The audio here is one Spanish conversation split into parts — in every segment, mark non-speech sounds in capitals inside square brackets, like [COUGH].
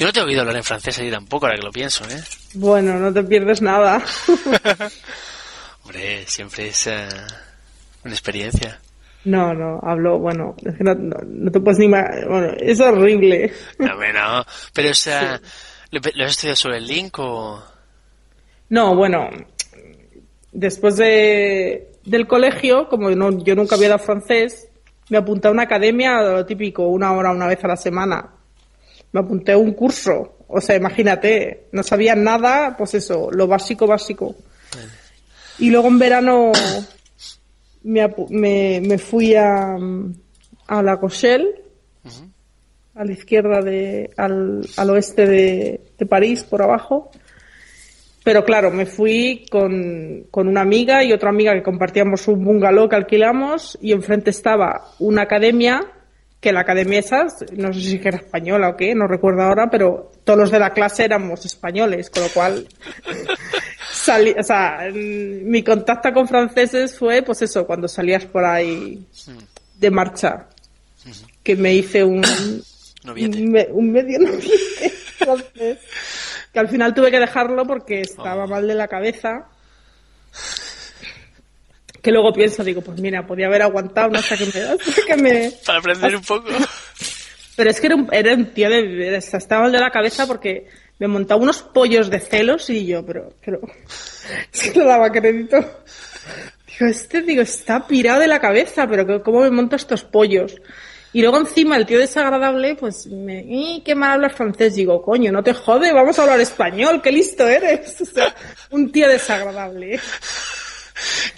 Yo no te he oído hablar en francés ahí tampoco, ahora que lo pienso, ¿eh? Bueno, no te pierdes nada. [LAUGHS] Hombre, siempre es eh, una experiencia. No, no, hablo, bueno, es que no, no, no te puedes ni ma- Bueno, es horrible. No, no. Pero, o sea, ¿lo, lo has estudiado sobre el link o...? No, bueno, después de, del colegio, como no, yo nunca había dado francés, me apunté a una academia, lo típico, una hora, una vez a la semana. Me apunté a un curso. O sea, imagínate, no sabía nada, pues eso, lo básico, básico. Y luego en verano me, me, me fui a, a La Rochelle, a la izquierda de, al, al oeste de, de París, por abajo. Pero claro, me fui con, con una amiga y otra amiga que compartíamos un bungalow que alquilamos y enfrente estaba una academia, que la academia esa, no sé si era española o qué, no recuerdo ahora, pero todos los de la clase éramos españoles, con lo cual [LAUGHS] salí, o sea, mm, mi contacto con franceses fue pues eso, cuando salías por ahí de marcha, que me hice un, [COUGHS] un, me- un medio [LAUGHS] noviete francés. Que al final tuve que dejarlo porque estaba mal de la cabeza. Que luego pienso, digo, pues mira, podía haber aguantado ¿no? hasta que me, hasta [LAUGHS] que me... [LAUGHS] Para aprender un poco. [LAUGHS] Pero es que era un, era un tío de... Estaba mal de la cabeza porque me montaba unos pollos de celos y yo, pero... pero que no daba crédito. Digo, este, digo, está pirado de la cabeza, pero ¿cómo me monto estos pollos? Y luego encima el tío desagradable, pues me, "Ih, qué mal hablas francés. Digo, coño, no te jode, vamos a hablar español, qué listo eres. O sea, un tío desagradable.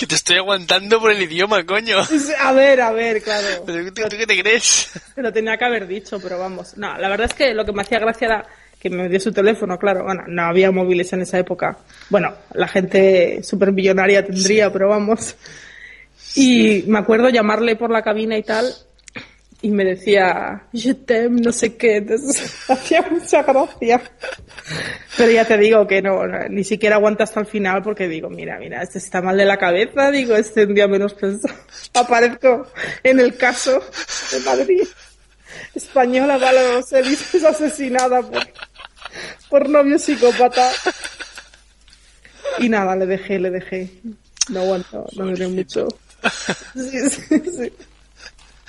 Que te estoy aguantando por el idioma, coño. A ver, a ver, claro. [LAUGHS] ¿Pero tú, tú qué te crees? Lo tenía que haber dicho, pero vamos. No, la verdad es que lo que me hacía gracia era que me dio su teléfono, claro. Bueno, no había móviles en esa época. Bueno, la gente súper millonaria tendría, pero vamos. Y me acuerdo llamarle por la cabina y tal, y me decía, je t'aime, no sé qué. Entonces, [LAUGHS] hacía mucha gracia. Pero ya te digo que no, no, ni siquiera aguanta hasta el final porque digo, mira, mira, este está mal de la cabeza, digo, este un día menos pensado. [LAUGHS] Aparezco en el caso de Madrid. Española, vale, o sea, es asesinada por, por novio psicópata. Y nada, le dejé, le dejé. No aguanto, no me dio mucho. [LAUGHS] Sí, sí, sí.